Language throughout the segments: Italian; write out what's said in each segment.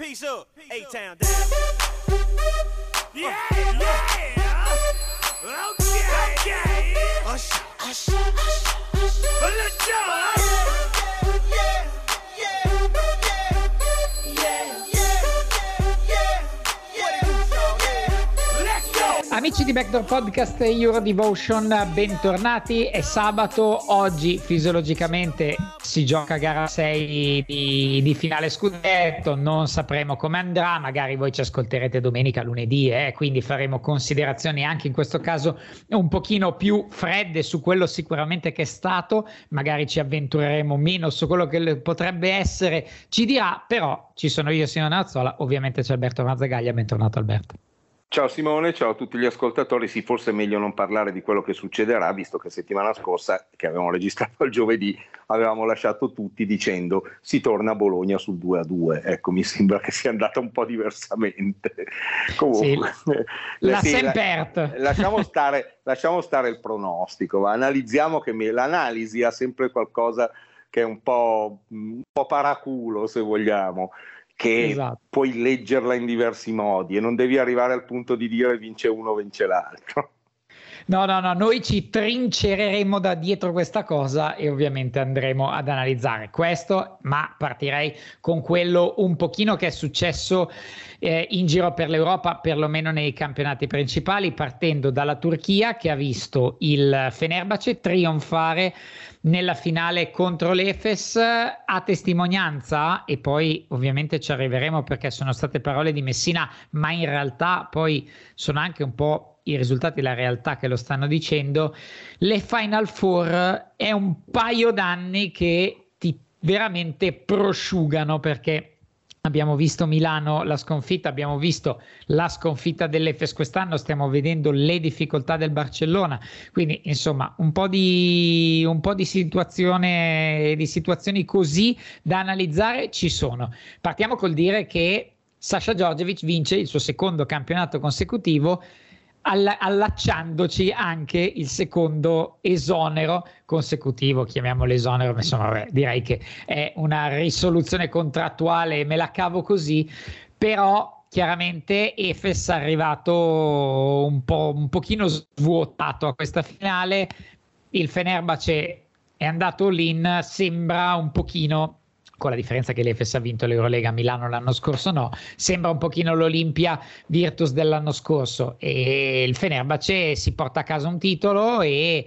Peace up. A-town. down. Yeah, yeah. Okay, okay. Usher, usher, usher. Let's go. Amici di Backdoor Podcast Euro Devotion, bentornati. È sabato, oggi fisiologicamente si gioca gara 6 di, di finale scudetto, non sapremo come andrà, magari voi ci ascolterete domenica, lunedì, eh, quindi faremo considerazioni anche in questo caso un pochino più fredde su quello sicuramente che è stato, magari ci avventureremo meno su quello che potrebbe essere, ci dirà, però ci sono io, Simone Nazzola, ovviamente c'è Alberto Mazzagaglia, bentornato Alberto. Ciao Simone, ciao a tutti gli ascoltatori. Sì, forse è meglio non parlare di quello che succederà, visto che settimana scorsa, che avevamo registrato il giovedì, avevamo lasciato tutti dicendo si torna a Bologna sul 2 a 2. Ecco, mi sembra che sia andata un po' diversamente. Comunque, la sì, Sempert. lasciamo, stare, lasciamo stare il pronostico, ma analizziamo che me- l'analisi ha sempre qualcosa che è un po', un po' paraculo, se vogliamo che Esatto. puoi leggerla in diversi modi e non devi arrivare al punto di dire vince uno, vince l'altro. No, no, no, noi ci trincereremo da dietro questa cosa e ovviamente andremo ad analizzare questo, ma partirei con quello un pochino che è successo eh, in giro per l'Europa, perlomeno nei campionati principali, partendo dalla Turchia che ha visto il Fenerbahce trionfare nella finale contro l'Efes a testimonianza e poi ovviamente ci arriveremo perché sono state parole di Messina, ma in realtà poi sono anche un po' i risultati, la realtà che lo stanno dicendo. Le Final Four è un paio d'anni che ti veramente prosciugano perché Abbiamo visto Milano la sconfitta, abbiamo visto la sconfitta dell'Efes quest'anno, stiamo vedendo le difficoltà del Barcellona, quindi insomma un po' di, un po' di, di situazioni così da analizzare ci sono. Partiamo col dire che Sasha Djordjevic vince il suo secondo campionato consecutivo all- allacciandoci anche il secondo esonero consecutivo, chiamiamolo esonero, ma insomma vabbè, direi che è una risoluzione contrattuale, me la cavo così, però chiaramente Efes è arrivato un, po', un pochino svuotato a questa finale, il Fenerbahce è andato all'in, sembra un pochino con la differenza che l'Efes ha vinto l'Eurolega a Milano l'anno scorso, no, sembra un pochino l'Olimpia Virtus dell'anno scorso e il Fenerbahce si porta a casa un titolo e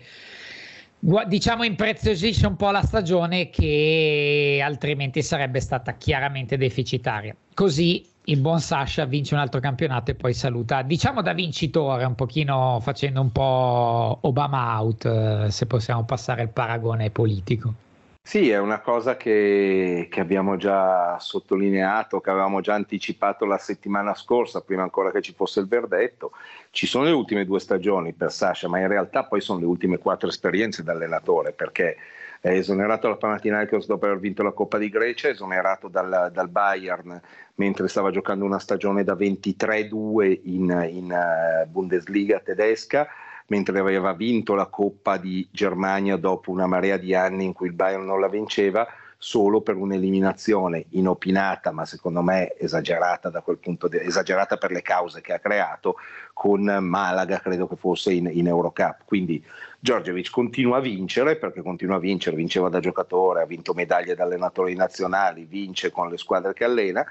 diciamo impreziosisce un po' la stagione che altrimenti sarebbe stata chiaramente deficitaria. Così il buon Sasha vince un altro campionato e poi saluta, diciamo da vincitore, un pochino facendo un po' Obama out, se possiamo passare il paragone politico. Sì, è una cosa che, che, abbiamo già sottolineato, che avevamo già anticipato la settimana scorsa, prima ancora che ci fosse il verdetto. Ci sono le ultime due stagioni per Sasha, ma in realtà poi sono le ultime quattro esperienze da allenatore, perché è esonerato dal Panathinaikos dopo aver vinto la Coppa di Grecia, esonerato dal, dal Bayern mentre stava giocando una stagione da 23-2 in, in uh, Bundesliga tedesca mentre aveva vinto la Coppa di Germania dopo una marea di anni in cui il Bayern non la vinceva, solo per un'eliminazione inopinata, ma secondo me esagerata da quel punto di esagerata per le cause che ha creato con Malaga, credo che fosse in, in Eurocup. Quindi Giorgevic continua a vincere perché continua a vincere, vinceva da giocatore, ha vinto medaglie da allenatori nazionali, vince con le squadre che allena,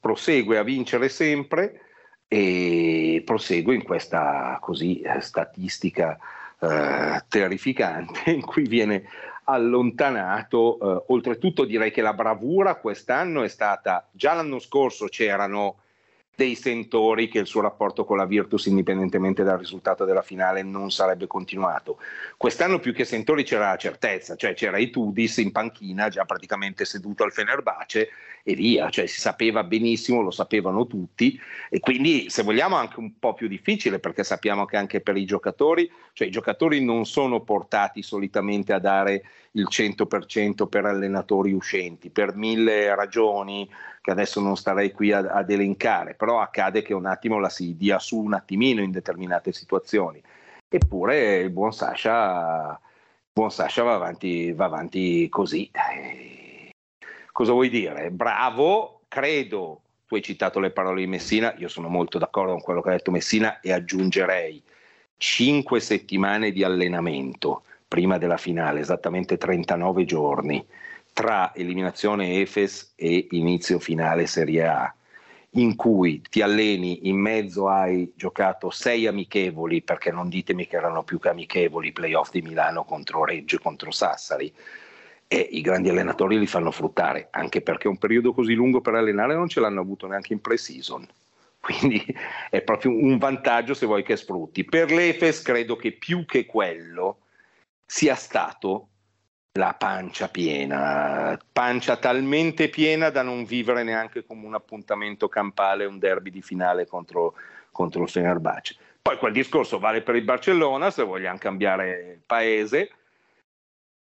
prosegue a vincere sempre e prosegue in questa così eh, statistica eh, terrificante in cui viene allontanato. Eh, oltretutto direi che la bravura quest'anno è stata, già l'anno scorso c'erano dei sentori che il suo rapporto con la Virtus, indipendentemente dal risultato della finale, non sarebbe continuato. Quest'anno più che sentori c'era la certezza, cioè c'era Itudis in panchina, già praticamente seduto al Fenerbace e via, cioè si sapeva benissimo, lo sapevano tutti e quindi se vogliamo anche un po' più difficile perché sappiamo che anche per i giocatori, cioè i giocatori non sono portati solitamente a dare il 100% per allenatori uscenti, per mille ragioni che adesso non starei qui ad, ad elencare, però accade che un attimo la si dia su un attimino in determinate situazioni. Eppure il buon Sasha, buon Sasha va, avanti, va avanti così. Cosa vuoi dire? Bravo, credo, tu hai citato le parole di Messina, io sono molto d'accordo con quello che ha detto Messina e aggiungerei cinque settimane di allenamento prima della finale, esattamente 39 giorni, tra eliminazione Efes e inizio finale Serie A, in cui ti alleni in mezzo hai giocato sei amichevoli, perché non ditemi che erano più che amichevoli, playoff di Milano contro Reggio e contro Sassari, e i grandi allenatori li fanno fruttare, anche perché un periodo così lungo per allenare non ce l'hanno avuto neanche in pre-season. Quindi è proprio un vantaggio se vuoi che sfrutti. Per l'Efes credo che più che quello sia stato la pancia piena, pancia talmente piena da non vivere neanche come un appuntamento campale, un derby di finale contro, contro il Fenerbahce. Poi quel discorso vale per il Barcellona se vogliamo cambiare paese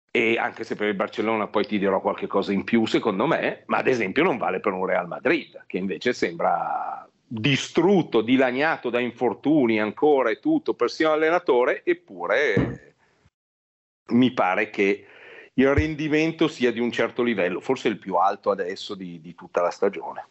e anche se per il Barcellona poi ti dirò qualche cosa in più secondo me, ma ad esempio non vale per un Real Madrid che invece sembra distrutto, dilaniato da infortuni ancora e tutto, persino allenatore, eppure mi pare che il rendimento sia di un certo livello, forse il più alto adesso di, di tutta la stagione.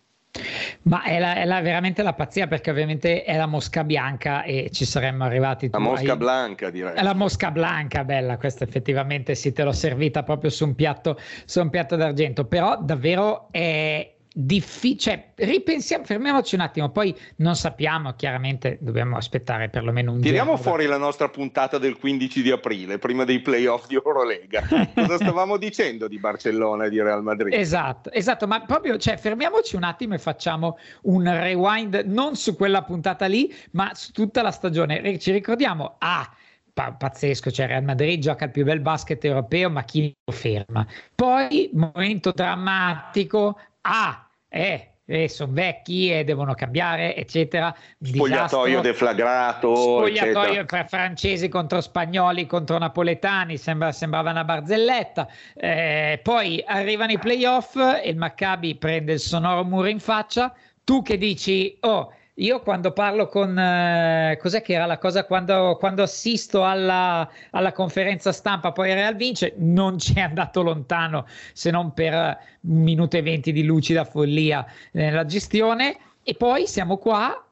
Ma è, la, è la, veramente la pazzia perché ovviamente è la mosca bianca e ci saremmo arrivati. La mosca ai... blanca direi. È la mosca blanca, bella, questa effettivamente sì, te l'ho servita proprio su un piatto, su un piatto d'argento, però davvero è, difficile, cioè, ripensiamo, fermiamoci un attimo, poi non sappiamo, chiaramente dobbiamo aspettare perlomeno un Tiriamo giorno. fuori la nostra puntata del 15 di aprile, prima dei playoff di Eurolega. Cosa stavamo dicendo di Barcellona e di Real Madrid? Esatto, esatto, ma proprio, cioè, fermiamoci un attimo e facciamo un rewind non su quella puntata lì, ma su tutta la stagione. Ci ricordiamo, ah, pazzesco, cioè Real Madrid gioca il più bel basket europeo, ma chi lo ferma? Poi momento drammatico, ah, eh, eh, sono vecchi e devono cambiare, eccetera. Spogliatoio deflagrato. Spogliatoio fra francesi contro spagnoli, contro napoletani, sembra, sembrava una barzelletta. Eh, poi arrivano i playoff e il Maccabi prende il sonoro muro in faccia. Tu che dici, oh, io quando parlo con, eh, cos'è che era la cosa, quando, quando assisto alla, alla, conferenza stampa, poi Real vince, non ci è andato lontano se non per un minuto e venti di lucida follia nella gestione. E poi siamo qua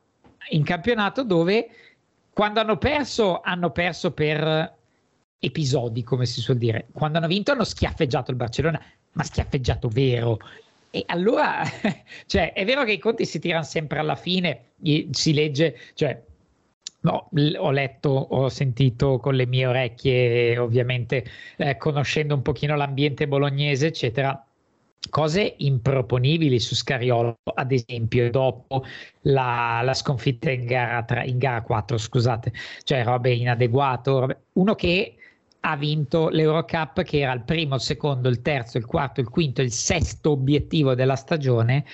in campionato dove quando hanno perso, hanno perso per episodi, come si suol dire. Quando hanno vinto hanno schiaffeggiato il Barcellona, ma schiaffeggiato vero. E allora, cioè, è vero che i conti si tirano sempre alla fine, si legge, cioè, No, ho letto, ho sentito con le mie orecchie, ovviamente eh, conoscendo un pochino l'ambiente bolognese, eccetera, cose improponibili su Scariolo, ad esempio, dopo la, la sconfitta in gara, 3, in gara 4, scusate, cioè robe inadeguato, robe, uno che ha vinto l'Eurocup che era il primo, il secondo, il terzo, il quarto, il quinto, il sesto obiettivo della stagione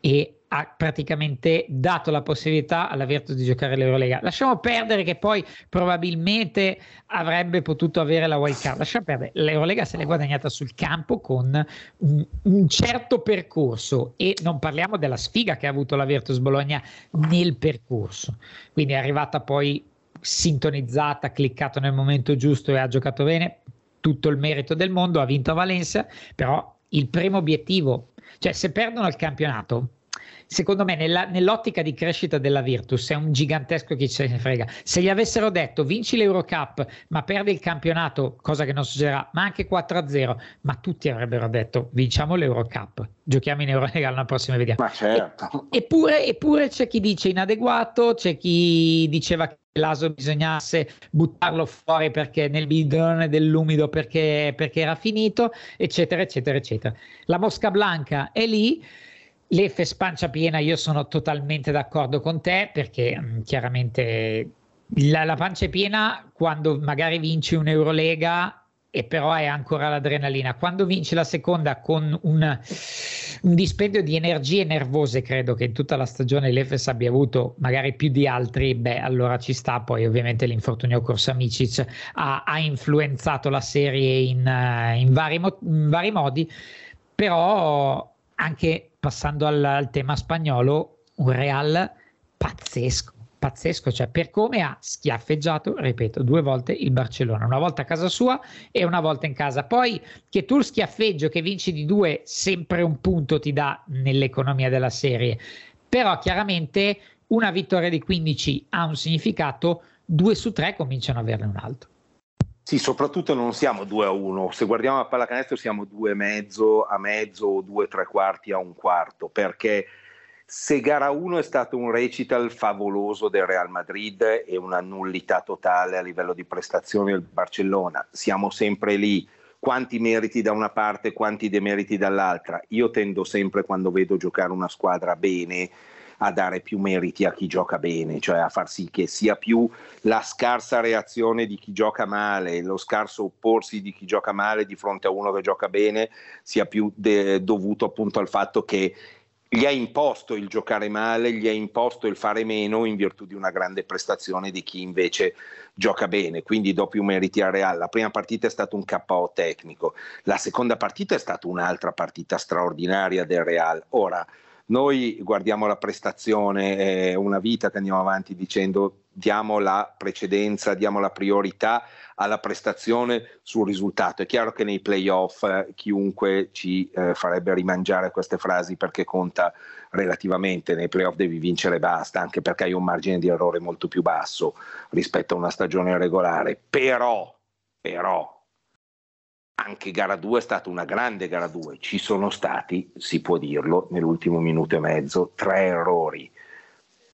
e ha praticamente dato la possibilità alla Virtus di giocare l'Eurolega. Lasciamo perdere che poi probabilmente avrebbe potuto avere la wild card. Lasciamo perdere, l'Eurolega se l'è guadagnata sul campo con un, un, certo percorso e non parliamo della sfiga che ha avuto la Virtus Bologna nel percorso. Quindi è arrivata poi sintonizzata, cliccato nel momento giusto e ha giocato bene, tutto il merito del mondo, ha vinto a Valencia, però il primo obiettivo, cioè se perdono il campionato, secondo me nella, nell'ottica di crescita della Virtus è un gigantesco chi se ne frega. Se gli avessero detto vinci l'Eurocup ma perdi il campionato, cosa che non succederà, ma anche 4-0, ma tutti avrebbero detto vinciamo l'Eurocup, giochiamo in Eurolega l'anno prossimo e vediamo. Ma certo. E, eppure, eppure c'è chi dice inadeguato, c'è chi diceva che l'Aso bisognasse buttarlo fuori perché nel bidone dell'umido perché, perché era finito, eccetera, eccetera, eccetera. La Mosca Blanca è lì L'Efes pancia piena, io sono totalmente d'accordo con te perché mh, chiaramente la, la pancia è piena quando magari vinci un'Eurolega e però hai ancora l'adrenalina. Quando vinci la seconda con un, un, dispendio di energie nervose, credo che in tutta la stagione l'Efes abbia avuto magari più di altri, beh, allora ci sta. Poi ovviamente l'infortunio Corsa Micic ha, ha influenzato la serie in, in, vari, in vari modi, però anche passando al, al tema spagnolo, un Real pazzesco pazzesco, cioè per come ha schiaffeggiato, ripeto, due volte il Barcellona, una volta a casa sua e una volta in casa. Poi che tu schiaffeggio che vinci di due sempre un punto ti dà nell'economia della serie, però chiaramente una vittoria di 15 ha un significato, due su tre cominciano ad averne un altro. Sì, soprattutto non siamo 2 a 1, se guardiamo a pallacanestro siamo 2 e mezzo a mezzo o 2 tre quarti a un quarto, perché se gara 1 è stato un recital favoloso del Real Madrid e una nullità totale a livello di prestazioni del Barcellona, siamo sempre lì, quanti meriti da una parte, quanti demeriti dall'altra. Io tendo sempre quando vedo giocare una squadra bene a dare più meriti a chi gioca bene, cioè a far sì che sia più la scarsa reazione di chi gioca male, lo scarso opporsi di chi gioca male di fronte a uno che gioca bene, sia più de- dovuto appunto al fatto che gli ha imposto il giocare male, gli ha imposto il fare meno in virtù di una grande prestazione di chi invece gioca bene, quindi do più meriti al Real. La prima partita è stato un KO tecnico, la seconda partita è stata un'altra partita straordinaria del Real. Ora, noi guardiamo la prestazione, è una vita che andiamo avanti dicendo diamo la precedenza, diamo la priorità alla prestazione sul risultato. È chiaro che nei playoff eh, chiunque ci eh, farebbe rimangiare queste frasi perché conta relativamente, nei playoff devi vincere e basta, anche perché hai un margine di errore molto più basso rispetto a una stagione regolare. Però, però, anche gara 2 è stata una grande gara 2, ci sono stati, si può dirlo, nell'ultimo minuto e mezzo, tre errori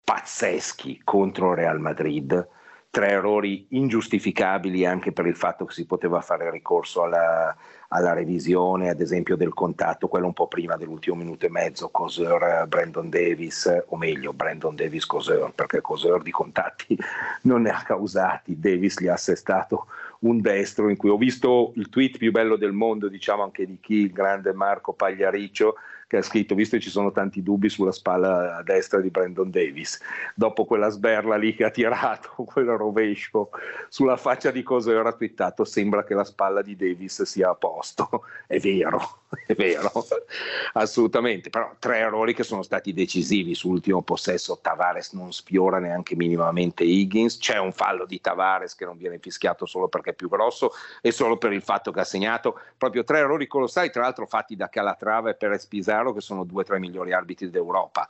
pazzeschi contro Real Madrid, tre errori ingiustificabili anche per il fatto che si poteva fare ricorso alla, alla revisione, ad esempio del contatto, quello un po' prima dell'ultimo minuto e mezzo, Coseur, Brandon Davis, o meglio Brandon Davis Coseur, perché Coseur di contatti non ne ha causati, Davis gli ha assestato un destro in cui ho visto il tweet più bello del mondo, diciamo anche di chi, il grande Marco Pagliariccio, che ha scritto, visto che ci sono tanti dubbi sulla spalla destra di Brandon Davis, dopo quella sberla lì che ha tirato, quel rovescio sulla faccia di Cosero ha twittato, sembra che la spalla di Davis sia a posto. È vero, è vero, assolutamente, però tre errori che sono stati decisivi sull'ultimo possesso, Tavares non sfiora neanche minimamente Higgins, c'è un fallo di Tavares che non viene fischiato solo perché è più grosso e solo per il fatto che ha segnato proprio tre errori colossali, tra l'altro fatti da Calatrava e Perez Pizarro che sono due o tre migliori arbitri d'Europa.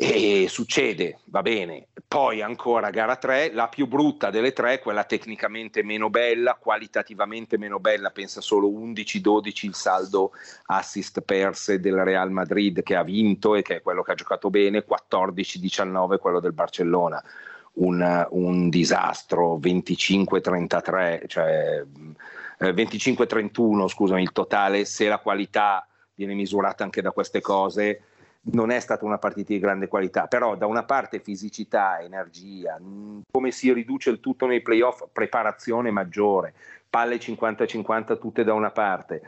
E succede, va bene. Poi ancora gara 3, la più brutta delle tre, quella tecnicamente meno bella, qualitativamente meno bella, pensa solo 11-12 il saldo assist perse del Real Madrid che ha vinto e che è quello che ha giocato bene, 14-19 quello del Barcellona. Un, un disastro, 25-33, cioè eh, 25-31, scusami, il totale, se la qualità viene misurata anche da queste cose, non è stata una partita di grande qualità, però da una parte fisicità, energia, mm, come si riduce il tutto nei playoff, preparazione maggiore, palle 50-50 tutte da una parte,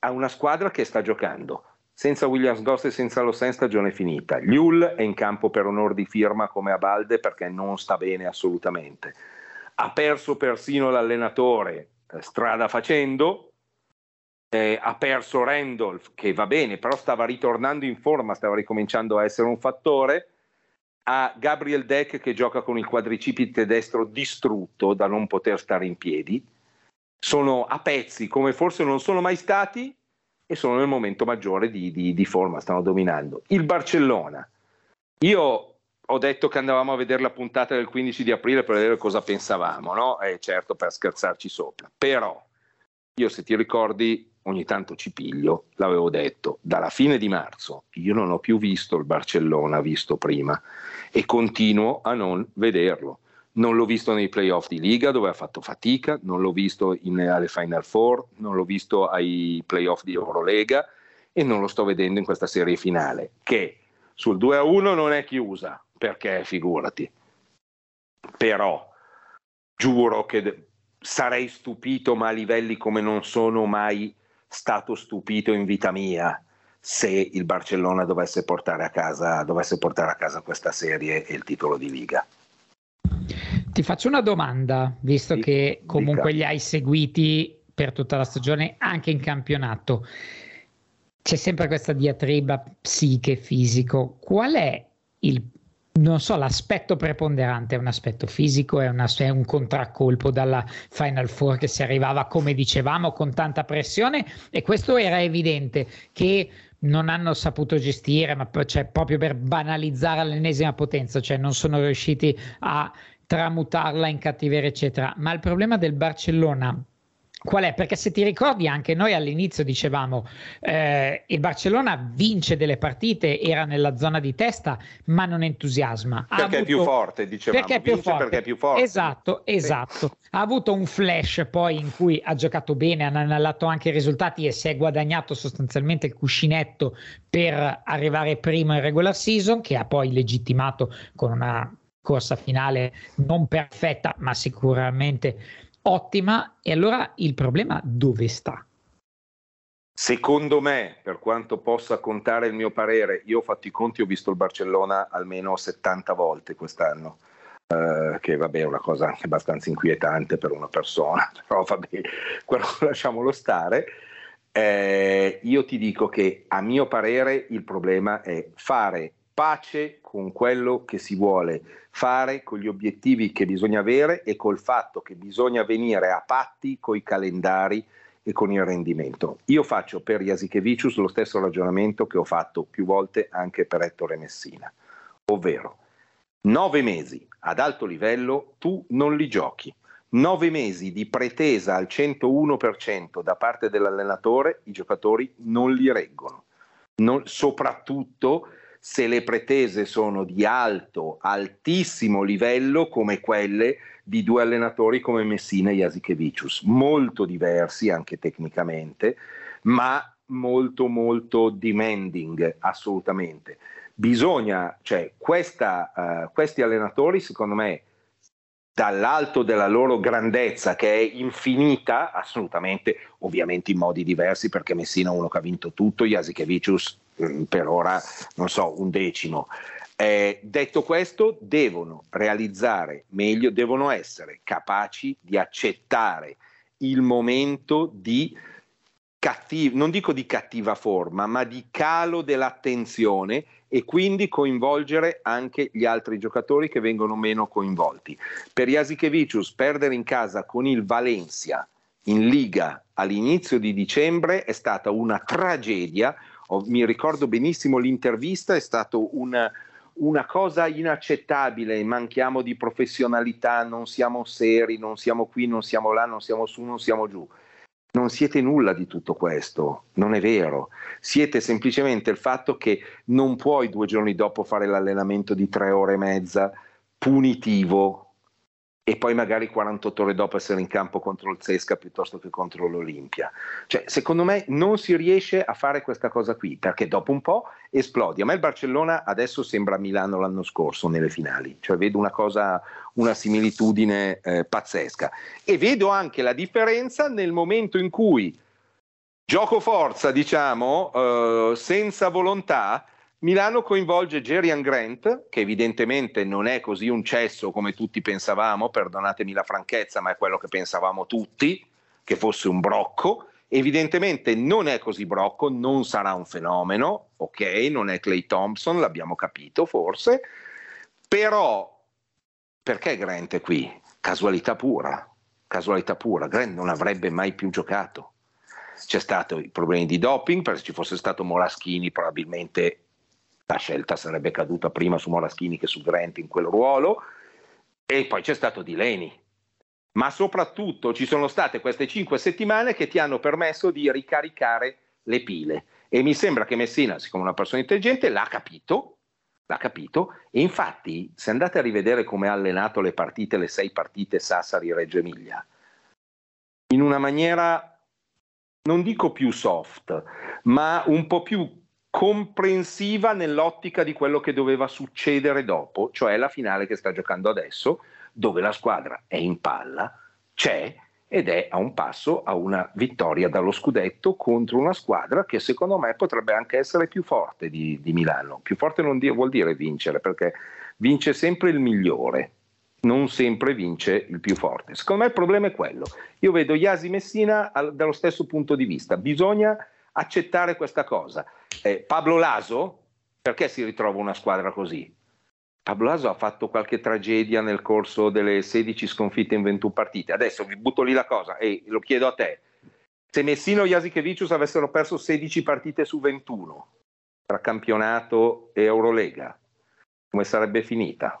a una squadra che sta giocando senza Williams Goss e senza Losen stagione finita. Liul è in campo per onor di firma come a Balde perché non sta bene assolutamente. Ha perso persino l'allenatore eh, strada facendo, eh, ha perso Randolph, che va bene, però stava ritornando in forma, stava ricominciando a essere un fattore. Ha Gabriel Deck che gioca con il quadricipite destro distrutto da non poter stare in piedi. Sono a pezzi come forse non sono mai stati e sono nel momento maggiore di, di, di forma, stanno dominando. Il Barcellona. Io ho detto che andavamo a vedere la puntata del 15 di aprile per vedere cosa pensavamo, no? E certo per scherzarci sopra. Però io se ti ricordi ogni tanto ci piglio, l'avevo detto, dalla fine di marzo io non ho più visto il Barcellona visto prima e continuo a non vederlo. Non l'ho visto nei playoff di Liga dove ha fatto fatica, non l'ho visto in, alle Final Four, non l'ho visto ai playoff di Eurolega e non lo sto vedendo in questa serie finale, che sul 2 a 1 non è chiusa, perché figurati. Però giuro che sarei stupito, ma a livelli come non sono mai stato stupito in vita mia se il Barcellona dovesse portare a casa, dovesse portare a casa questa serie e il titolo di Liga. Ti faccio una domanda, visto sì, che comunque dica. li hai seguiti per tutta la stagione anche in campionato. C'è sempre questa diatriba psiche fisico. Qual è il non so, l'aspetto preponderante è un aspetto fisico, è, una, è, un contraccolpo dalla Final Four che si arrivava, come dicevamo, con tanta pressione e questo era evidente che non hanno saputo gestire, ma cioè, proprio per banalizzare all'ennesima potenza, cioè non sono riusciti a tramutarla in cattiveria, eccetera. Ma il problema del Barcellona Qual è? Perché se ti ricordi anche noi all'inizio dicevamo eh, il Barcellona vince delle partite, era nella zona di testa, ma non entusiasma. Ha perché avuto... è più forte, dicevamo. Perché è più forte. Perché è più forte. Esatto, esatto. Sì. Ha avuto un flash poi in cui ha giocato bene, ha annallato anche i risultati e si è guadagnato sostanzialmente il cuscinetto per arrivare primo in regular season, che ha poi legittimato con una corsa finale non perfetta, ma sicuramente ottima e allora il problema dove sta? Secondo me, per quanto possa contare il mio parere, io ho fatto i conti, ho visto il Barcellona almeno 70 volte quest'anno, eh, che vabbè è una cosa anche abbastanza inquietante per una persona, però vabbè, quello lasciamolo stare. Eh, io ti dico che a mio parere il problema è fare pace con quello che si vuole fare, con gli obiettivi che bisogna avere e col fatto che bisogna venire a patti con i calendari e con il rendimento. Io faccio per Jasikevicius lo stesso ragionamento che ho fatto più volte anche per Ettore Messina, ovvero nove mesi ad alto livello tu non li giochi. Nove mesi di pretesa al 101% da parte dell'allenatore, i giocatori non li reggono. Non, soprattutto se le pretese sono di alto, altissimo livello come quelle di due allenatori come Messina e Jasikevicius, molto diversi anche tecnicamente, ma molto molto demanding assolutamente. Bisogna, cioè questa, uh, questi allenatori secondo me dall'alto della loro grandezza che è infinita, assolutamente, ovviamente in modi diversi perché Messina è uno che ha vinto tutto, Jasikevicius per ora, non so, un decimo. Eh, detto questo, devono realizzare meglio, devono essere capaci di accettare il momento di cattiva, non dico di cattiva forma, ma di calo dell'attenzione e quindi coinvolgere anche gli altri giocatori che vengono meno coinvolti. Per Jasikevicius perdere in casa con il Valencia in Liga all'inizio di dicembre è stata una tragedia, mi ricordo benissimo l'intervista, è stato una, una cosa inaccettabile, manchiamo di professionalità, non siamo seri, non siamo qui, non siamo là, non siamo su, non siamo giù. Non siete nulla di tutto questo, non è vero. Siete semplicemente il fatto che non puoi due giorni dopo fare l'allenamento di tre ore e mezza punitivo e poi magari 48 ore dopo essere in campo contro il Zesca piuttosto che contro l'Olimpia. Cioè, secondo me non si riesce a fare questa cosa qui, perché dopo un po' esplodi. A me il Barcellona adesso sembra Milano l'anno scorso nelle finali, cioè vedo una cosa, una similitudine eh, pazzesca. E vedo anche la differenza nel momento in cui gioco forza, diciamo, eh, senza volontà, Milano coinvolge Gerian Grant, che evidentemente non è così un cesso come tutti pensavamo, perdonatemi la franchezza, ma è quello che pensavamo tutti, che fosse un brocco. Evidentemente non è così brocco, non sarà un fenomeno, ok, non è Clay Thompson, l'abbiamo capito forse, però perché Grant è qui? Casualità pura, casualità pura, Grant non avrebbe mai più giocato. C'è stato i problemi di doping, perché se ci fosse stato Moraschini probabilmente la scelta sarebbe caduta prima su Moraschini che su Grant in quel ruolo e poi c'è stato Di Leni. Ma soprattutto ci sono state queste cinque settimane che ti hanno permesso di ricaricare le pile. E mi sembra che Messina, siccome una persona intelligente, l'ha capito, l'ha capito. E infatti, se andate a rivedere come ha allenato le partite, le sei partite Sassari-Reggio Emilia, in una maniera non dico più soft, ma un po' più comprensiva nell'ottica di quello che doveva succedere dopo, cioè la finale che sta giocando adesso, dove la squadra è in palla, c'è ed è a un passo a una vittoria dallo scudetto contro una squadra che secondo me potrebbe anche essere più forte di, di Milano. Più forte non di, vuol dire vincere, perché vince sempre il migliore, non sempre vince il più forte. Secondo me il problema è quello. Io vedo Iasi Messina al, dallo stesso punto di vista. Bisogna accettare questa cosa. Eh, Pablo Laso, perché si ritrova una squadra così? Pablo Laso ha fatto qualche tragedia nel corso delle 16 sconfitte in 21 partite. Adesso vi butto lì la cosa e lo chiedo a te. Se Messino e Jasikevicius avessero perso 16 partite su 21 tra campionato e Eurolega, come sarebbe finita?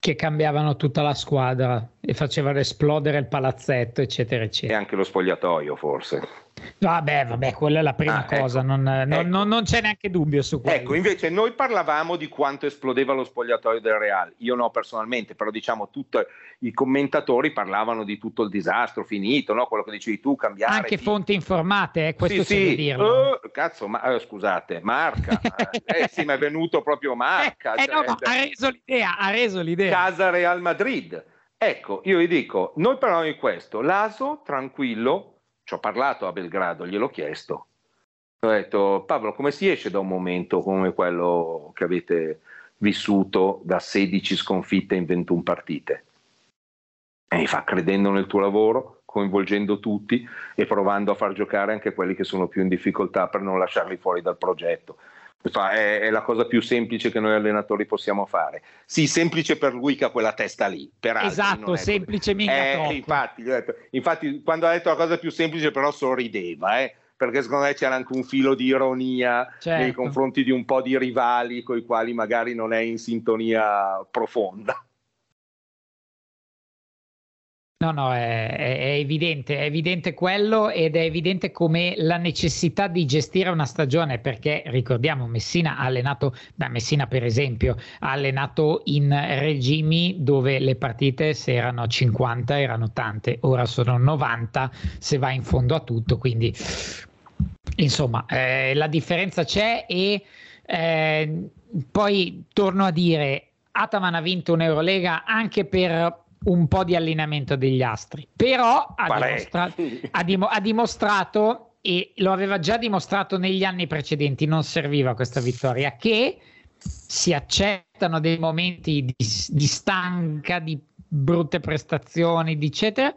Che cambiavano tutta la squadra e facevano esplodere il palazzetto, eccetera, eccetera. E anche lo spogliatoio, forse. Vabbè, vabbè, quella è la prima ah, ecco. cosa, ecco. non, non, ecco. non, non, c'è neanche dubbio su quello. Ecco, invece noi parlavamo di quanto esplodeva lo spogliatoio del Real, io no personalmente, però diciamo tutti i commentatori parlavano di tutto il disastro finito, no? quello che dicevi tu, cambiare. Anche di... fonti informate, eh, questo sì, sì. dirlo. Uh, cazzo, ma, uh, scusate, Marca, eh sì, ma è venuto proprio Marca. Eh, eh, cioè, no, ha reso l'idea, ha reso l'idea. Casa Real Madrid. Ecco, io vi dico, noi parliamo di questo, l'Aso tranquillo, ci ho parlato a Belgrado, gliel'ho chiesto. Ho detto, Paolo, come si esce da un momento come quello che avete vissuto da 16 sconfitte in 21 partite? E mi fa, credendo nel tuo lavoro, coinvolgendo tutti e provando a far giocare anche quelli che sono più in difficoltà per non lasciarli fuori dal progetto. È, è, la cosa più semplice che noi allenatori possiamo fare. Sì, semplice per lui che ha quella testa lì. Per esatto, semplice mica eh, infatti, infatti, quando ha detto la cosa più semplice, però sorrideva, eh, perché secondo me c'era anche un filo di ironia certo. nei confronti di un po' di rivali con i quali magari non è in sintonia profonda. No, no, è, è, evidente, è evidente quello ed è evidente come la necessità di gestire una stagione, perché ricordiamo, Messina ha allenato, beh, Messina per esempio, ha allenato in regimi dove le partite se erano 50 erano tante, ora sono 90 se va in fondo a tutto, quindi insomma eh, la differenza c'è e eh, poi torno a dire, Ataman ha vinto un'Eurolega anche per un po' di allineamento degli astri, però ha, dimostra- ha, dim- ha dimostrato e lo aveva già dimostrato negli anni precedenti, non serviva questa vittoria, che si accettano dei momenti di, di stanca, di brutte prestazioni, eccetera.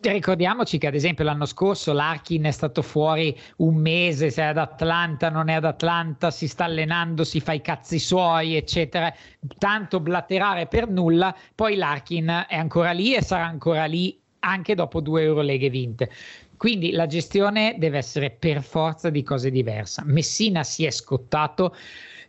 Ricordiamoci che ad esempio l'anno scorso l'Arkin è stato fuori un mese, se è ad Atlanta, non è ad Atlanta, si sta allenando, si fa i cazzi suoi, eccetera. Tanto blaterare per nulla, poi l'Arkin è ancora lì e sarà ancora lì anche dopo due Euroleghe vinte. Quindi la gestione deve essere per forza di cose diverse. Messina si è scottato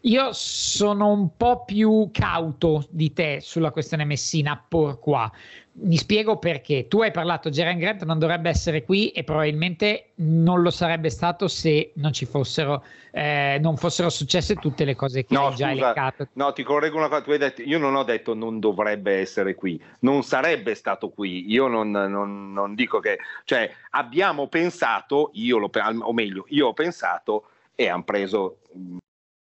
io sono un po' più cauto di te sulla questione Messina por qua. Mi spiego perché. Tu hai parlato, Geraint Grant non dovrebbe essere qui e probabilmente non lo sarebbe stato se non ci fossero, eh, non fossero successe tutte le cose che no, hai già scusa, elencato. No, ti correggo una cosa. Tu hai detto, io non ho detto non dovrebbe essere qui, non sarebbe stato qui. Io non, non, non dico che, cioè, abbiamo pensato, io lo, o meglio, io ho pensato e hanno preso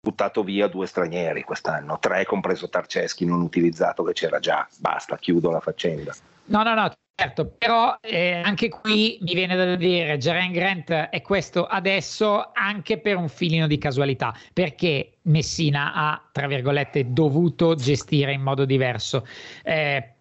buttato via due stranieri quest'anno, tre compreso Tarceschi non utilizzato che c'era già, basta, chiudo la faccenda. No, no, no, Certo, però eh, anche qui mi viene da dire Jaren Grant è questo adesso anche per un filino di casualità, perché Messina ha, tra virgolette, dovuto gestire in modo diverso, eh,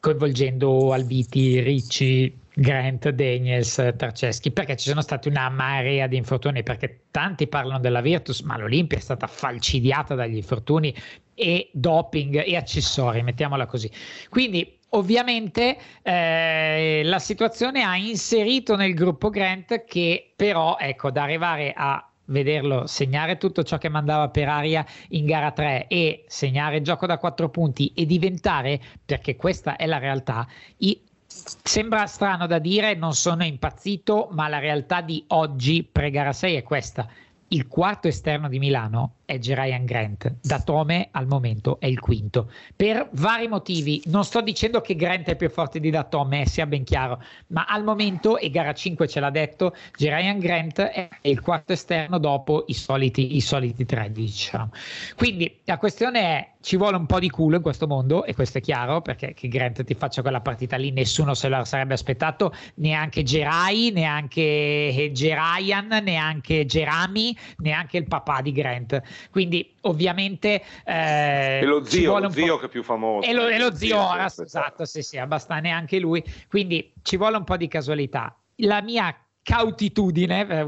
coinvolgendo Albiti, Ricci, Grant, Daniels, Tarceschi, perché ci sono stati una marea di infortuni, perché tanti parlano della Virtus, ma l'Olimpia è stata falcidiata dagli infortuni e doping e accessori, mettiamola così. Quindi Ovviamente eh, la situazione ha inserito nel gruppo Grant che però, ecco, da arrivare a vederlo segnare tutto ciò che mandava per aria in gara 3 e segnare il gioco da 4 punti e diventare, perché questa è la realtà, i, sembra strano da dire, non sono impazzito, ma la realtà di oggi pre-gara 6 è questa. Il quarto esterno di Milano è Gerayan Grant. Da Tome al momento è il quinto. Per vari motivi, non sto dicendo che Grant è più forte di Datome, sia ben chiaro, ma al momento, e gara 5 ce l'ha detto, Gerayan Grant è il quarto esterno dopo i soliti, i soliti 13. Diciamo. Quindi la questione è, ci vuole un po' di culo in questo mondo, e questo è chiaro, perché che Grant ti faccia quella partita lì nessuno se la sarebbe aspettato, neanche Gerai, neanche Gerayan, neanche Gerami, neanche il papà di Grant quindi ovviamente... Eh, e lo zio, lo zio che è più famoso. E lo, lo zio ora, esatto, sì, sì, abbastanza neanche lui. Quindi ci vuole un po' di casualità. La mia cautitudine, eh,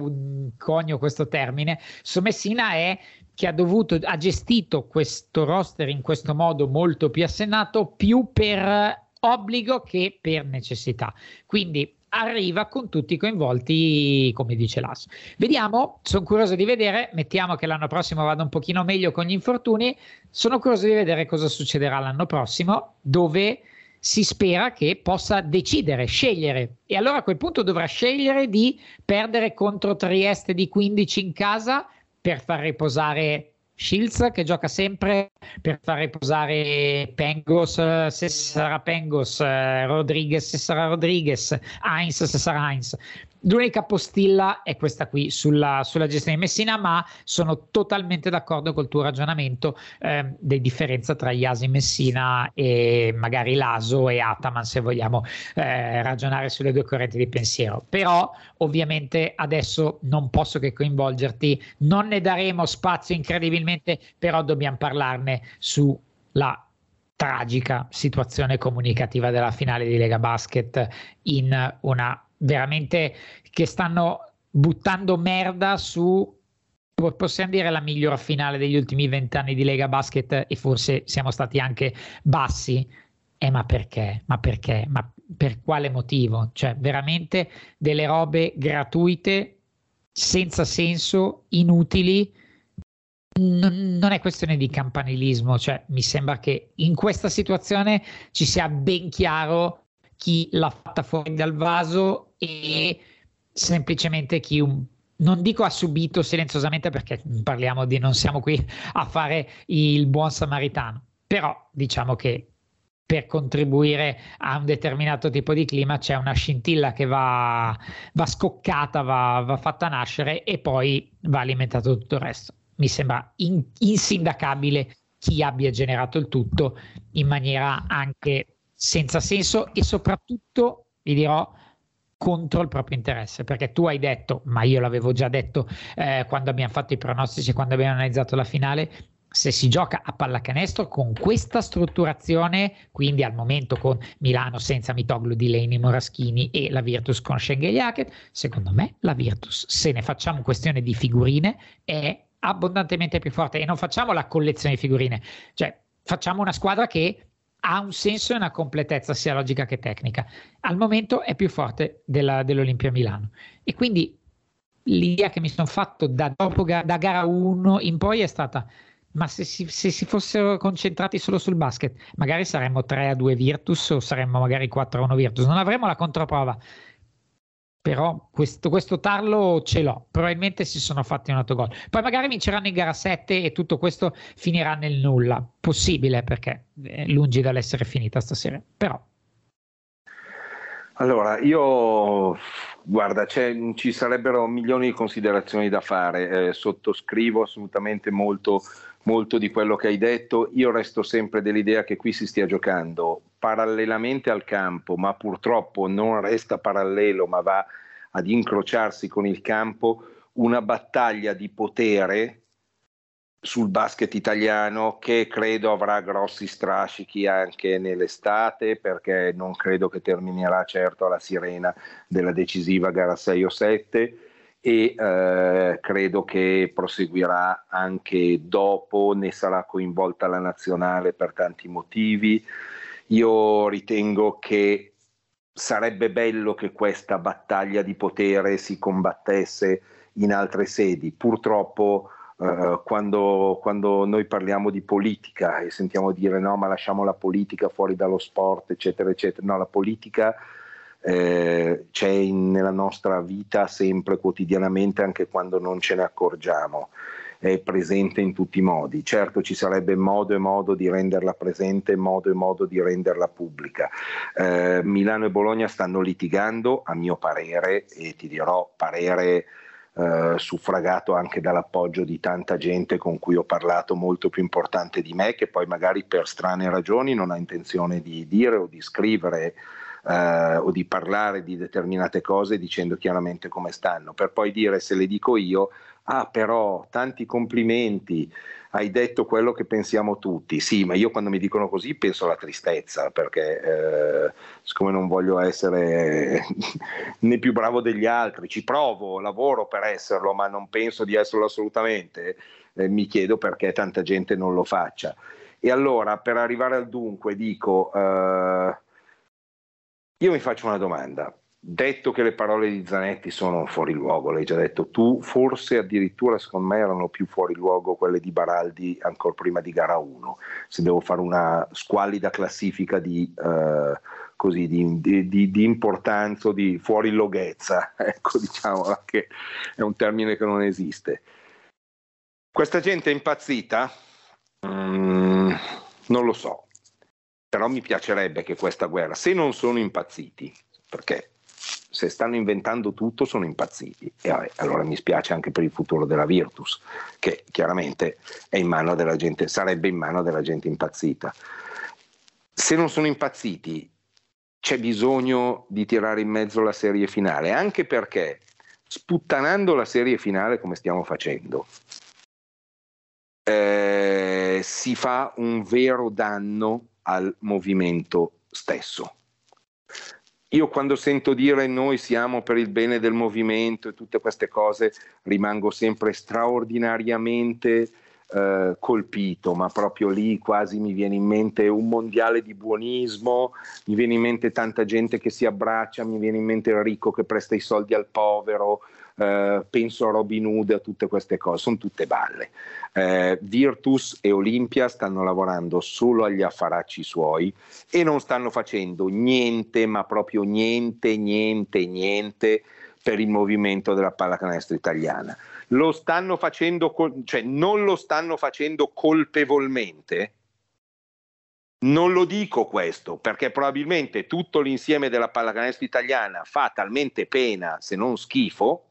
conio questo termine, su Messina è che ha dovuto, ha gestito questo roster in questo modo molto più assennato, più per obbligo che per necessità. Quindi arriva con tutti i coinvolti, come dice l'AS. Vediamo, sono curioso di vedere, mettiamo che l'anno prossimo vada un pochino meglio con gli infortuni, sono curioso di vedere cosa succederà l'anno prossimo, dove si spera che possa decidere, scegliere e allora a quel punto dovrà scegliere di perdere contro Trieste di 15 in casa per far riposare Shields che gioca sempre per far riposare Pengos se sarà Pengos, eh, Rodriguez se sarà Rodriguez, Heinz se sarà Heinz. L'unica postilla è questa qui sulla, sulla, gestione di Messina, ma sono totalmente d'accordo col tuo ragionamento eh, di differenza tra Iasi Messina e magari Laso e Ataman, se vogliamo eh, ragionare sulle due correnti di pensiero. Però ovviamente adesso non posso che coinvolgerti, non ne daremo spazio incredibilmente, però dobbiamo parlarne sulla tragica situazione comunicativa della finale di Lega Basket in una veramente che stanno buttando merda su possiamo dire la miglior finale degli ultimi vent'anni di Lega Basket e forse siamo stati anche bassi. Eh, ma perché? Ma perché? Ma per quale motivo? Cioè, veramente delle robe gratuite, senza senso, inutili. Non, non è questione di campanilismo, cioè mi sembra che in questa situazione ci sia ben chiaro chi l'ha fatta fuori dal vaso e semplicemente chi un, non dico ha subito silenziosamente perché parliamo di non siamo qui a fare il buon samaritano, però diciamo che per contribuire a un determinato tipo di clima c'è una scintilla che va, va scoccata, va, va, fatta nascere e poi va alimentato tutto il resto. Mi sembra in, insindacabile chi abbia generato il tutto in maniera anche senza senso e soprattutto, vi dirò, contro il proprio interesse, perché tu hai detto, ma io l'avevo già detto eh, quando abbiamo fatto i pronostici, quando abbiamo analizzato la finale, se si gioca a pallacanestro con questa strutturazione, quindi al momento con Milano senza Mitoglu, Delaney, Moraschini e la Virtus con Schengen secondo me la Virtus, se ne facciamo questione di figurine, è abbondantemente più forte e non facciamo la collezione di figurine, cioè facciamo una squadra che ha un senso e una completezza sia logica che tecnica. Al momento è più forte della, dell'Olimpia Milano. E quindi l'idea che mi sono fatto da, dopo, da gara 1 in poi è stata ma se si, se si, fossero concentrati solo sul basket, magari saremmo 3 a 2 Virtus o saremmo magari 4 a 1 Virtus, non avremmo la controprova però questo, questo, tarlo ce l'ho. Probabilmente si sono fatti un autogol. Poi magari vinceranno in gara 7 e tutto questo finirà nel nulla. Possibile perché è lungi dall'essere finita stasera. Però. Allora, io Guarda, ci sarebbero milioni di considerazioni da fare, eh, sottoscrivo assolutamente molto, molto di quello che hai detto, io resto sempre dell'idea che qui si stia giocando parallelamente al campo, ma purtroppo non resta parallelo, ma va ad incrociarsi con il campo, una battaglia di potere sul basket italiano che credo avrà grossi strascichi anche nell'estate perché non credo che terminerà certo alla sirena della decisiva gara 6 o 7 e eh, credo che proseguirà anche dopo, ne sarà coinvolta la nazionale per tanti motivi. Io ritengo che sarebbe bello che questa battaglia di potere si combattesse in altre sedi. Purtroppo Uh, quando, quando, noi parliamo di politica e sentiamo dire no, ma lasciamo la politica fuori dallo sport, eccetera, eccetera. No, la politica eh, c'è in, nella nostra vita sempre, quotidianamente, anche quando non ce ne accorgiamo. È presente in tutti i modi. Certo ci sarebbe modo e modo di renderla presente, modo e modo di renderla pubblica. Eh, Milano e Bologna stanno litigando, a mio parere, e ti dirò parere eh, suffragato anche dall'appoggio di tanta gente con cui ho parlato molto più importante di me, che poi magari per strane ragioni non ha intenzione di dire o di scrivere eh, o di parlare di determinate cose dicendo chiaramente come stanno, per poi dire se le dico io, ah però tanti complimenti, hai detto quello che pensiamo tutti. Sì, ma io quando mi dicono così penso alla tristezza, perché eh, siccome non voglio essere né più bravo degli altri, ci provo, lavoro per esserlo, ma non penso di esserlo assolutamente, eh, mi chiedo perché tanta gente non lo faccia. E allora, per arrivare al dunque, dico, eh, io mi faccio una domanda detto che le parole di Zanetti sono fuori luogo, l'hai già detto tu, forse addirittura secondo me erano più fuori luogo quelle di Baraldi ancora prima di gara 1, se devo fare una squallida classifica di, eh, così, di, di, di importanza o di fuori loghezza, ecco diciamo che è un termine che non esiste. Questa gente è impazzita? Mm, non lo so, però mi piacerebbe che questa guerra, se non sono impazziti, perché se stanno inventando tutto sono impazziti e vabbè, allora mi spiace anche per il futuro della Virtus che chiaramente in gente, sarebbe in mano della gente impazzita. Se non sono impazziti c'è bisogno di tirare in mezzo la serie finale, anche perché sputtanando la serie finale come stiamo facendo, eh, si fa un vero danno al movimento stesso. Io quando sento dire noi siamo per il bene del movimento e tutte queste cose rimango sempre straordinariamente eh, colpito, ma proprio lì quasi mi viene in mente un mondiale di buonismo, mi viene in mente tanta gente che si abbraccia, mi viene in mente il ricco che presta i soldi al povero, eh, penso a Robin Hood, a tutte queste cose, sono tutte balle. Eh, Virtus e Olimpia stanno lavorando solo agli affaracci suoi e non stanno facendo niente, ma proprio niente, niente, niente per il movimento della pallacanestro italiana. Lo stanno facendo, cioè non lo stanno facendo colpevolmente, non lo dico questo perché probabilmente tutto l'insieme della pallacanestro italiana fa talmente pena, se non schifo,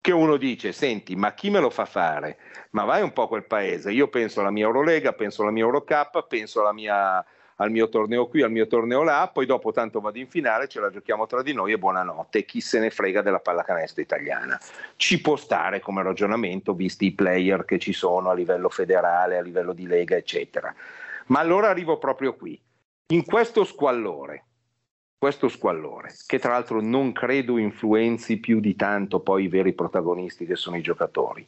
che uno dice, senti, ma chi me lo fa fare? Ma vai un po' a quel paese, io penso alla mia Eurolega, penso alla mia Eurocup, penso alla mia, al mio torneo qui, al mio torneo là, poi dopo tanto vado in finale, ce la giochiamo tra di noi e buonanotte, chi se ne frega della pallacanestro italiana. Ci può stare come ragionamento, visti i player che ci sono a livello federale, a livello di lega, eccetera. Ma allora arrivo proprio qui. In questo squallore, questo squallore, che tra l'altro non credo influenzi più di tanto poi i veri protagonisti che sono i giocatori.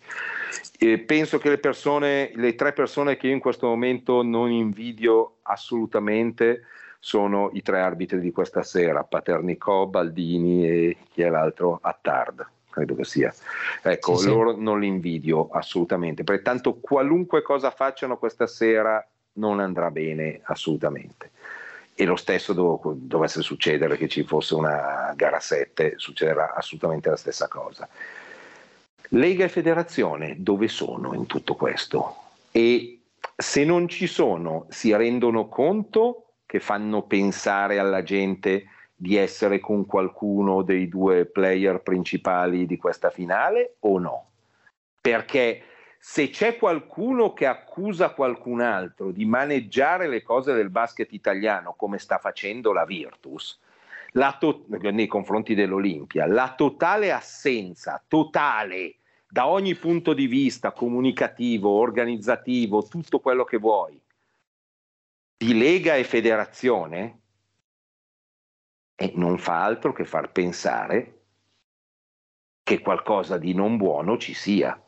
E penso che le persone, le tre persone che io in questo momento non invidio assolutamente sono i tre arbitri di questa sera, Paternicò, Baldini e chi è l'altro? Attard credo che sia. Ecco, sì, loro sì. non li invidio assolutamente, perché tanto qualunque cosa facciano questa sera non andrà bene assolutamente e lo stesso dov- dovesse succedere che ci fosse una gara 7, succederà assolutamente la stessa cosa. Lega e federazione dove sono in tutto questo? E se non ci sono, si rendono conto che fanno pensare alla gente di essere con qualcuno dei due player principali di questa finale o no? Perché se c'è qualcuno che accusa qualcun altro di maneggiare le cose del basket italiano come sta facendo la Virtus, la to- nei confronti dell'Olimpia, la totale assenza, totale, da ogni punto di vista comunicativo, organizzativo, tutto quello che vuoi, di Lega e Federazione, e non fa altro che far pensare che qualcosa di non buono ci sia.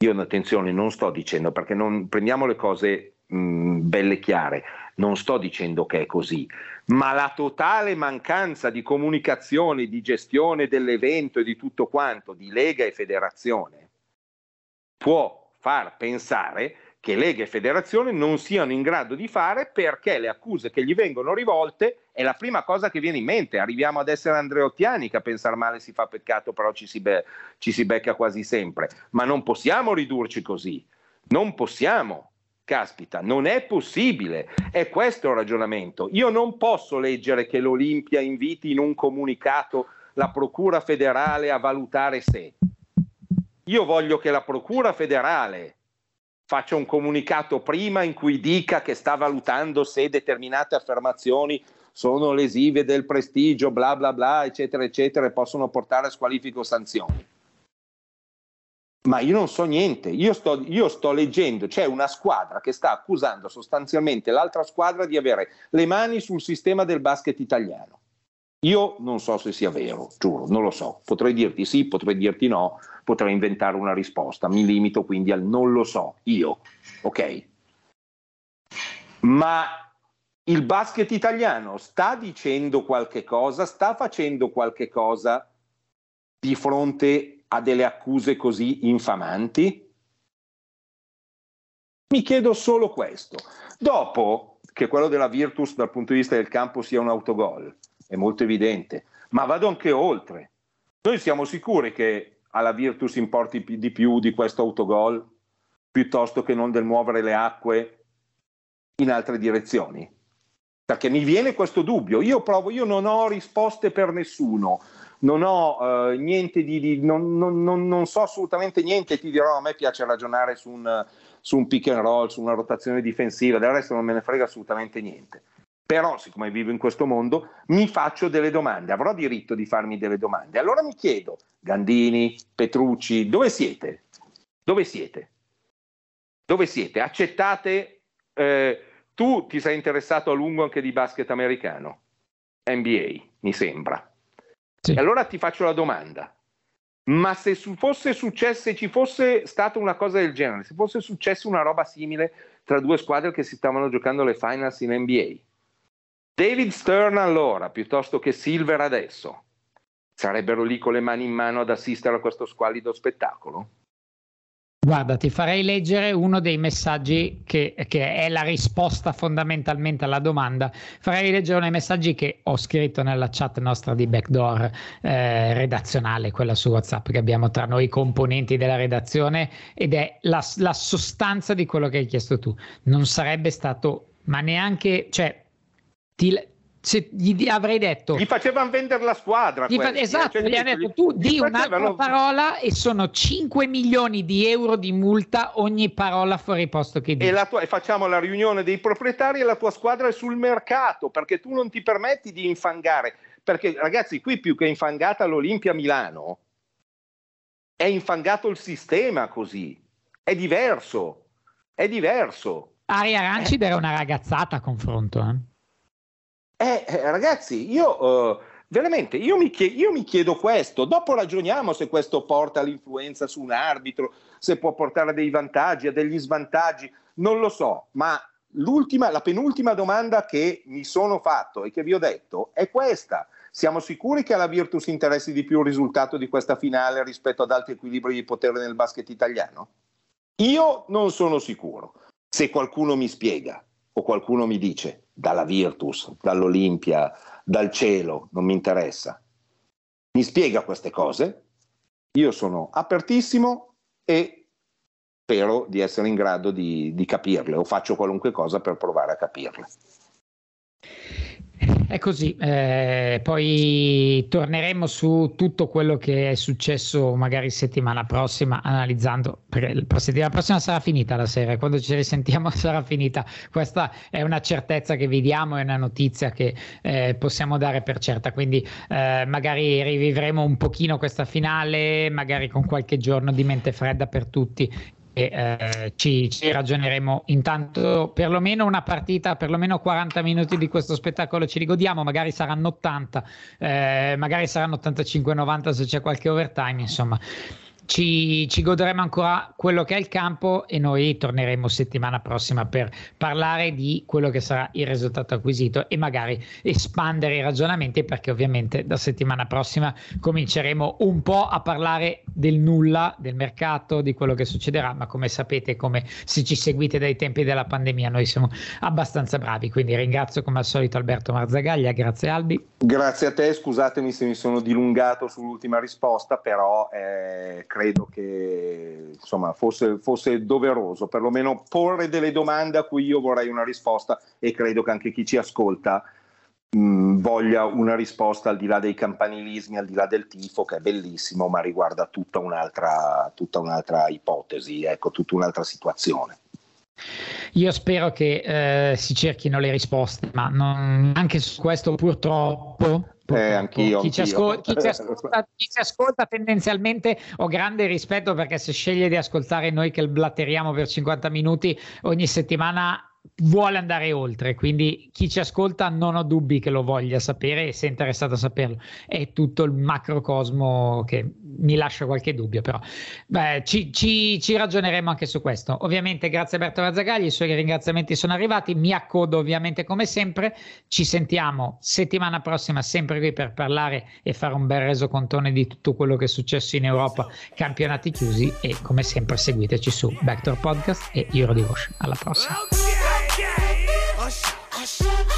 Io, attenzione, non sto dicendo, perché non prendiamo le cose mh, belle chiare, non sto dicendo che è così, ma la totale mancanza di comunicazione, di gestione dell'evento e di tutto quanto di Lega e Federazione può far pensare che Lega e Federazione non siano in grado di fare perché le accuse che gli vengono rivolte è la prima cosa che viene in mente. Arriviamo ad essere andreottiani che a pensare male si fa peccato, però ci si, be- ci si becca quasi sempre. Ma non possiamo ridurci così, non possiamo. Caspita, non è possibile. È questo il ragionamento. Io non posso leggere che l'Olimpia inviti in un comunicato la Procura federale a valutare se. Io voglio che la Procura federale faccia un comunicato prima in cui dica che sta valutando se determinate affermazioni sono lesive del prestigio, bla bla bla, eccetera, eccetera, e possono portare a squalifico sanzioni. Ma io non so niente, io sto, io sto leggendo, c'è una squadra che sta accusando sostanzialmente l'altra squadra di avere le mani sul sistema del basket italiano. Io non so se sia vero, giuro, non lo so. Potrei dirti sì, potrei dirti no, potrei inventare una risposta. Mi limito quindi al non lo so, io, ok? Ma il basket italiano sta dicendo qualche cosa, sta facendo qualche cosa di fronte a delle accuse così infamanti? Mi chiedo solo questo. Dopo che quello della Virtus dal punto di vista del campo sia un autogol, è molto evidente, ma vado anche oltre. Noi siamo sicuri che alla Virtus importi di più di questo autogol piuttosto che non del muovere le acque in altre direzioni? Perché mi viene questo dubbio. Io provo, io non ho risposte per nessuno, non ho eh, niente di, di non, non, non, non, so assolutamente niente. Ti dirò, a me piace ragionare su un, su un pick and roll, su una rotazione difensiva, del resto non me ne frega assolutamente niente. Però, siccome vivo in questo mondo, mi faccio delle domande, avrò diritto di farmi delle domande. Allora mi chiedo, Gandini, Petrucci, dove siete? Dove siete? Dove siete? Accettate, eh, tu ti sei interessato a lungo anche di basket americano, NBA, mi sembra. Sì. E allora ti faccio la domanda. Ma se fosse successo, se ci fosse stata una cosa del genere, se fosse successa una roba simile tra due squadre che si stavano giocando le finals in NBA, David Stern allora, piuttosto che Silver adesso, sarebbero lì con le mani in mano ad assistere a questo squallido spettacolo? Guarda, ti farei leggere uno dei messaggi che, che, è la risposta fondamentalmente alla domanda. Farei leggere uno dei messaggi che ho scritto nella chat nostra di Backdoor eh, redazionale, quella su WhatsApp che abbiamo tra noi componenti della redazione, ed è la, la sostanza di quello che hai chiesto tu. Non sarebbe stato, ma neanche, cioè, ti, se gli avrei detto gli facevano vendere la squadra gli fa, esatto cioè, gli hanno detto tu di un'altra parola e sono 5 milioni di euro di multa ogni parola fuori posto che dici. e, tua, e facciamo la riunione dei proprietari e la tua squadra è sul mercato perché tu non ti permetti di infangare. Perché ragazzi qui più che infangata l'Olimpia Milano è infangato il sistema così. È diverso. È diverso. Aria Rancid eh. era una ragazzata a confronto eh eh, eh, ragazzi, io uh, veramente io mi, chiedo, io mi, chiedo questo. Dopo ragioniamo se questo porta all'influenza su un arbitro, se può portare a dei vantaggi, a degli svantaggi, non lo so. Ma l'ultima, la penultima domanda che mi sono fatto e che vi ho detto è questa. Siamo sicuri che alla Virtus interessi di più il risultato di questa finale rispetto ad altri equilibri di potere nel basket italiano? Io non sono sicuro. Se qualcuno mi spiega o qualcuno mi dice dalla Virtus, dall'Olimpia, dal cielo, non mi interessa, mi spiega queste cose, io sono apertissimo e spero di essere in grado di, di capirle o faccio qualunque cosa per provare a capirle. È così, eh, poi torneremo su tutto quello che è successo magari settimana prossima analizzando, perché la settimana prossima sarà finita la serie, quando ci risentiamo sarà finita, questa è una certezza che vi diamo, è una notizia che eh, possiamo dare per certa, quindi eh, magari rivivremo un pochino questa finale, magari con qualche giorno di mente fredda per tutti eh, ci, ci, ragioneremo intanto perlomeno una partita, perlomeno 40 minuti di questo spettacolo. Ci rigodiamo, magari saranno 80, eh, magari saranno 85-90 se c'è qualche overtime, insomma ci, ci, godremo ancora quello che è il campo e noi torneremo settimana prossima per parlare di quello che sarà il risultato acquisito e magari espandere i ragionamenti perché ovviamente da settimana prossima cominceremo un po' a parlare del nulla, del mercato, di quello che succederà, ma come sapete, come se ci seguite dai tempi della pandemia, noi siamo abbastanza bravi, quindi ringrazio come al solito Alberto Marzagaglia, grazie Albi. Grazie a te, scusatemi se mi sono dilungato sull'ultima risposta, però... Eh credo che insomma, fosse, fosse, doveroso perlomeno porre delle domande a cui io vorrei una risposta e credo che anche chi ci ascolta mh, voglia una risposta al di là dei campanilismi, al di là del tifo che è bellissimo ma riguarda tutta un'altra, tutta un'altra ipotesi, ecco, tutta un'altra situazione. Io spero che eh, si cerchino le risposte, ma non, anche su questo purtroppo eh, anch'io, chi, Ci ascol- chi, ci ascolta, chi, ci ascolta, tendenzialmente ho grande rispetto perché se sceglie di ascoltare noi che blatteriamo per 50 minuti ogni settimana vuole andare oltre, quindi chi ci ascolta non ho dubbi che lo voglia sapere e sia interessato a saperlo. È tutto il macrocosmo che mi lascia qualche dubbio, però Beh, ci, ci, ci, ragioneremo anche su questo. Ovviamente grazie a Alberto Razzagalli, i suoi ringraziamenti sono arrivati, mi accodo ovviamente come sempre, ci sentiamo settimana prossima sempre qui per parlare e fare un bel resocontone di tutto quello che è successo in Europa, campionati chiusi e come sempre seguiteci su Backdoor Podcast e Euro di Alla prossima. rush.